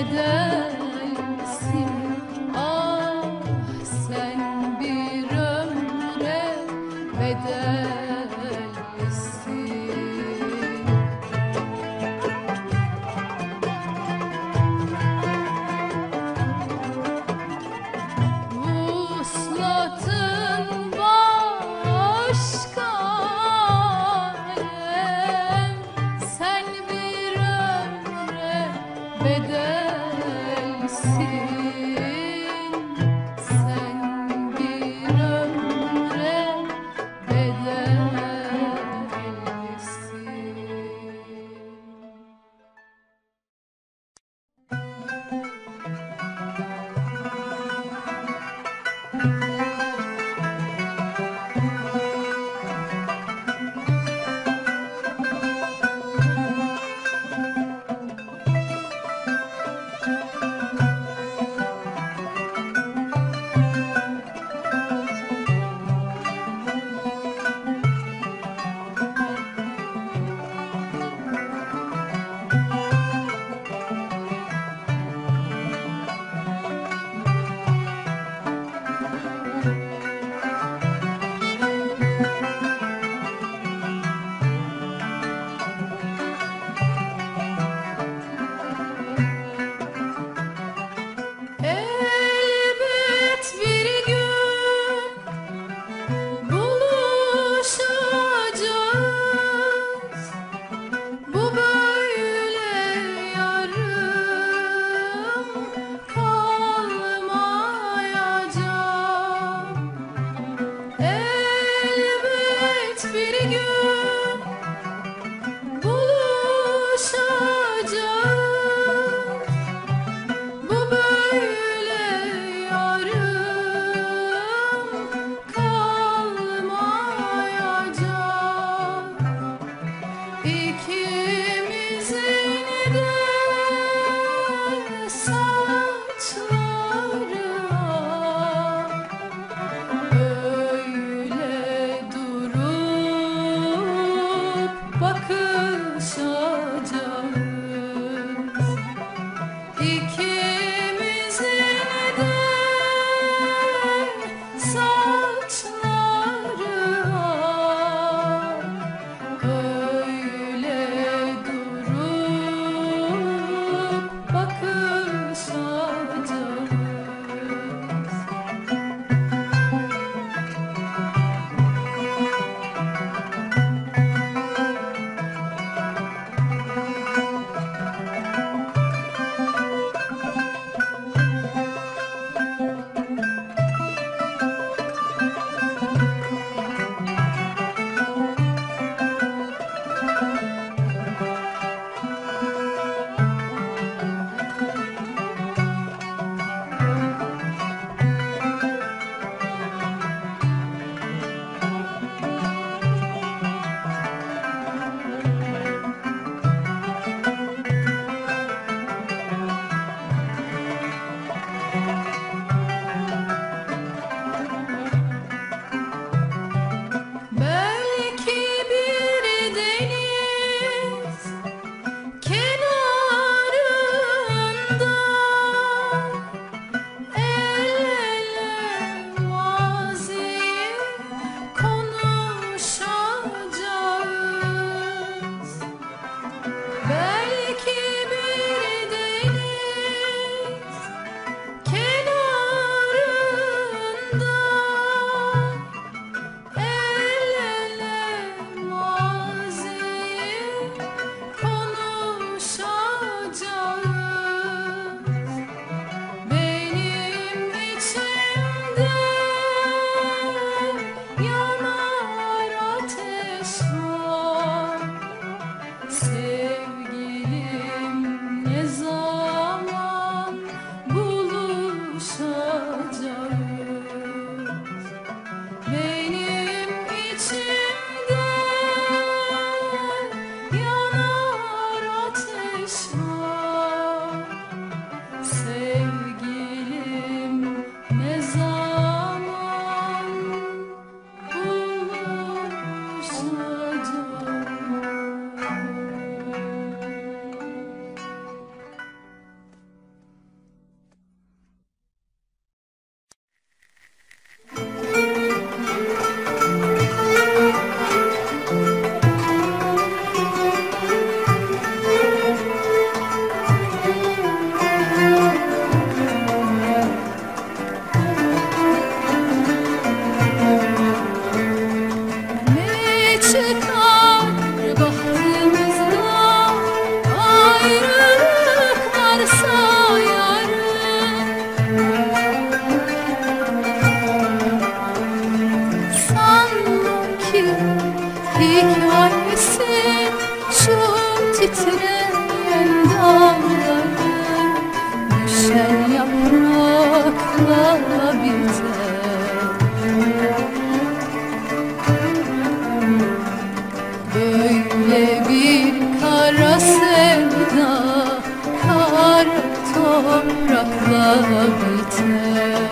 eder biter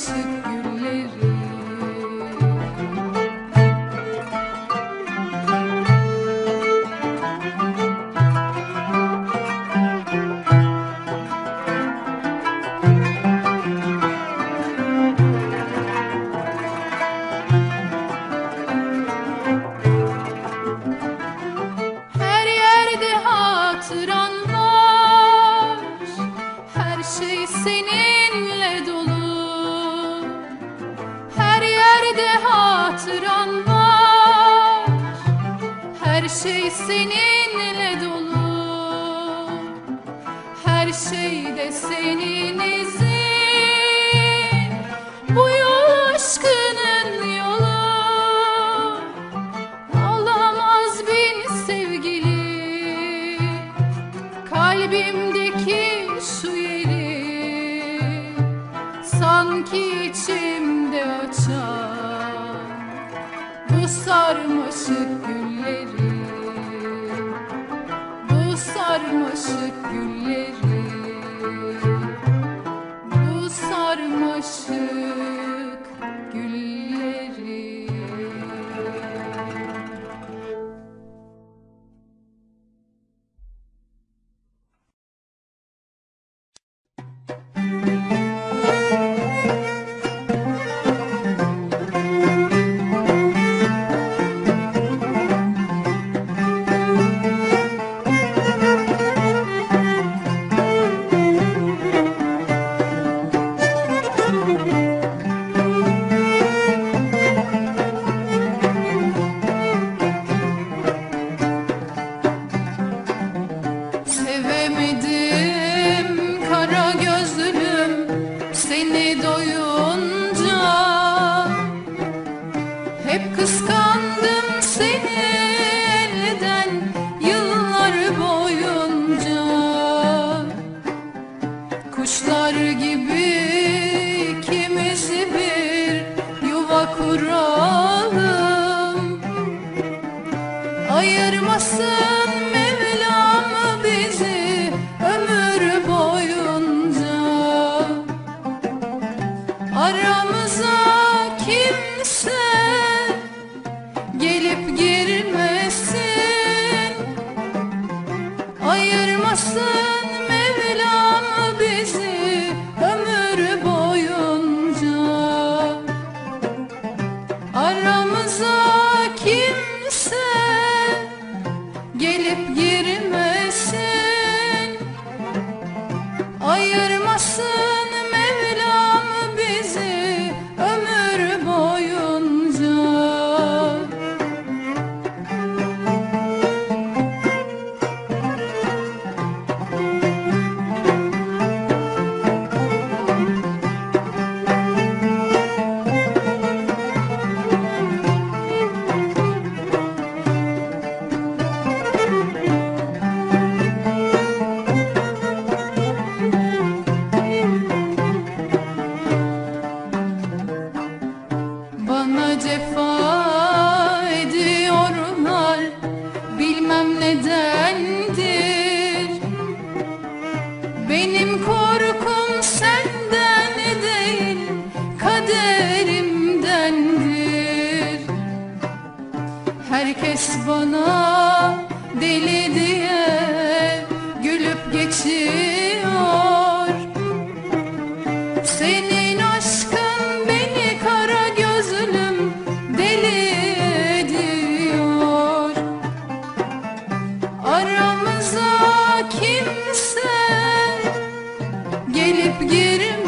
sit şey seninle dolu. Her şeyde senin izin. Bu yol aşkının yolu. Olamaz bin sevgili. Kalbimdeki şu yeri. Sanki içimde açan Bu sarmaşık say different girme